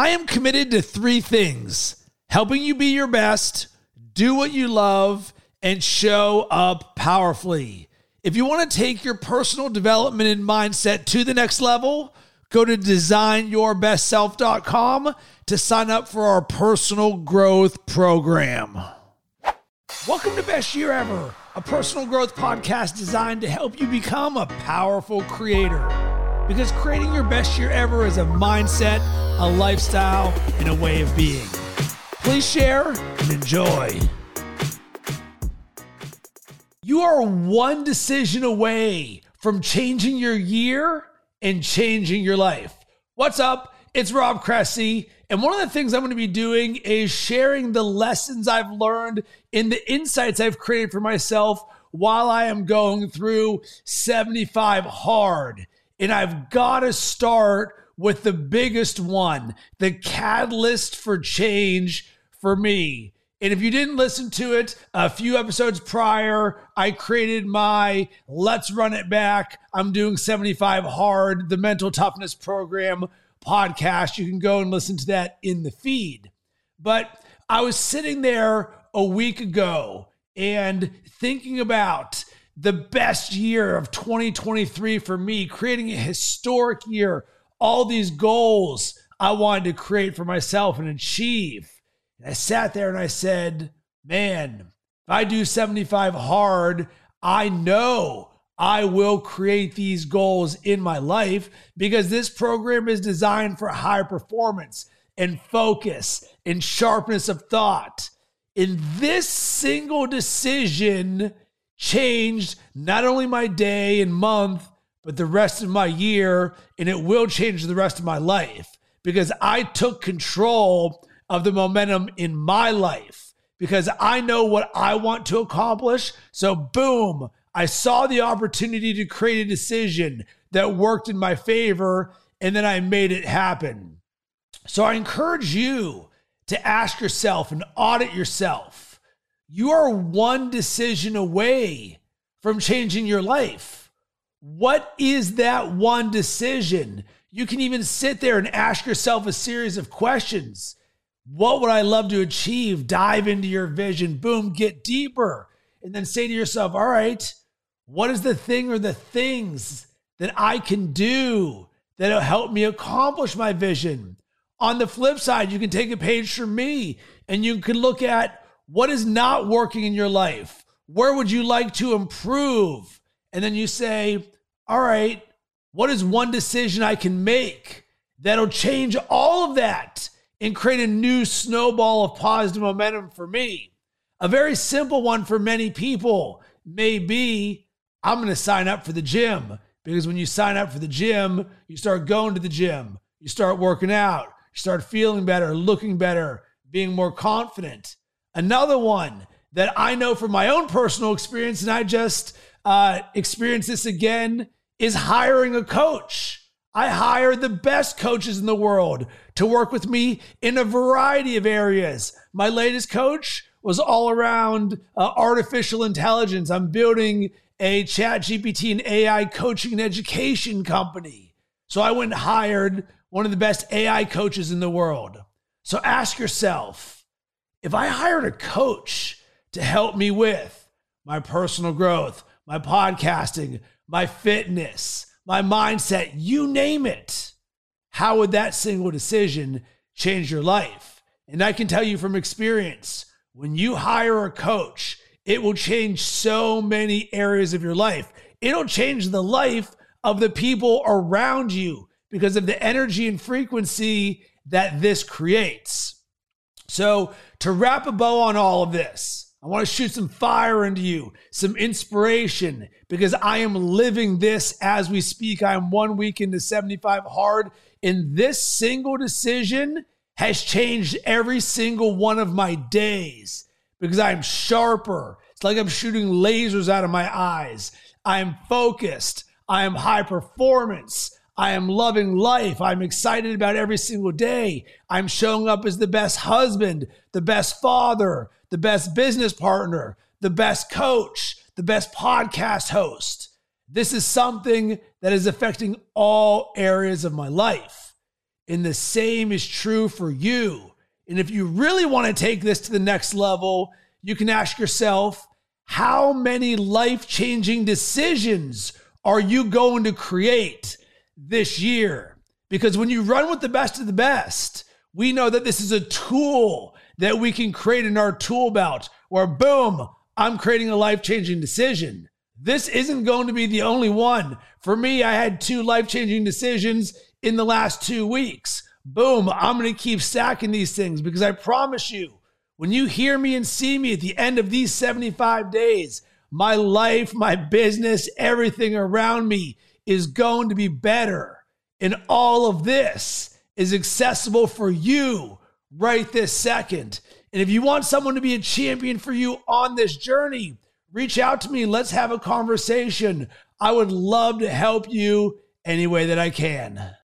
I am committed to three things helping you be your best, do what you love, and show up powerfully. If you want to take your personal development and mindset to the next level, go to designyourbestself.com to sign up for our personal growth program. Welcome to Best Year Ever, a personal growth podcast designed to help you become a powerful creator. Because creating your best year ever is a mindset, a lifestyle, and a way of being. Please share and enjoy. You are one decision away from changing your year and changing your life. What's up? It's Rob Cressy. And one of the things I'm going to be doing is sharing the lessons I've learned and the insights I've created for myself while I am going through 75 hard. And I've got to start with the biggest one, the catalyst for change for me. And if you didn't listen to it a few episodes prior, I created my Let's Run It Back. I'm doing 75 Hard, the mental toughness program podcast. You can go and listen to that in the feed. But I was sitting there a week ago and thinking about the best year of 2023 for me, creating a historic year, all these goals I wanted to create for myself and achieve. And I sat there and I said, man, if I do 75 hard, I know I will create these goals in my life because this program is designed for high performance and focus and sharpness of thought. In this single decision changed not only my day and month, but the rest of my year. And it will change the rest of my life because I took control of the momentum in my life because I know what I want to accomplish. So, boom, I saw the opportunity to create a decision that worked in my favor, and then I made it happen. So, I encourage you to ask yourself and audit yourself. You are one decision away from changing your life. What is that one decision? You can even sit there and ask yourself a series of questions. What would I love to achieve? Dive into your vision, boom, get deeper. And then say to yourself, all right, what is the thing or the things that I can do that'll help me accomplish my vision? On the flip side, you can take a page from me and you can look at what is not working in your life. Where would you like to improve? And then you say, all right, what is one decision I can make that'll change all of that? and create a new snowball of positive momentum for me. A very simple one for many people may be I'm going to sign up for the gym because when you sign up for the gym, you start going to the gym, you start working out, you start feeling better, looking better, being more confident. Another one that I know from my own personal experience, and I just uh, experienced this again, is hiring a coach. I hire the best coaches in the world to work with me in a variety of areas. My latest coach was all around uh, artificial intelligence. I'm building a ChatGPT and AI coaching and education company. So I went and hired one of the best AI coaches in the world. So ask yourself if I hired a coach to help me with my personal growth, my podcasting, my fitness, my mindset, you name it. How would that single decision change your life? And I can tell you from experience, when you hire a coach, it will change so many areas of your life. It'll change the life of the people around you because of the energy and frequency that this creates. So, to wrap a bow on all of this, I want to shoot some fire into you, some inspiration, because I am living this as we speak. I am one week into 75 hard, and this single decision has changed every single one of my days because I'm sharper. It's like I'm shooting lasers out of my eyes. I am focused. I am high performance. I am loving life. I'm excited about every single day. I'm showing up as the best husband, the best father, the best business partner, the best coach, the best podcast host. This is something that is affecting all areas of my life. And the same is true for you. And if you really want to take this to the next level, you can ask yourself, how many life changing decisions are you going to create this year? Because when you run with the best of the best, we know that this is a tool that we can create in our tool belt where, boom, I'm creating a life changing decision. This isn't going to be the only one. For me, I had two life changing decisions in the last two weeks. Boom, I'm going to keep stacking these things because I promise you, when you hear me and see me at the end of these 75 days, my life, my business, everything around me is going to be better. And all of this is accessible for you right this second. And if you want someone to be a champion for you on this journey, reach out to me. Let's have a conversation. I would love to help you any way that I can.